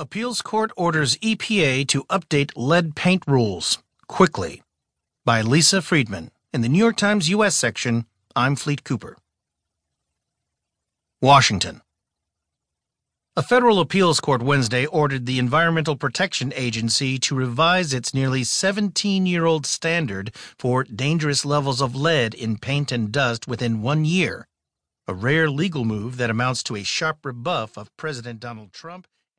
Appeals Court orders EPA to update lead paint rules quickly. By Lisa Friedman. In the New York Times U.S. section, I'm Fleet Cooper. Washington. A federal appeals court Wednesday ordered the Environmental Protection Agency to revise its nearly 17 year old standard for dangerous levels of lead in paint and dust within one year, a rare legal move that amounts to a sharp rebuff of President Donald Trump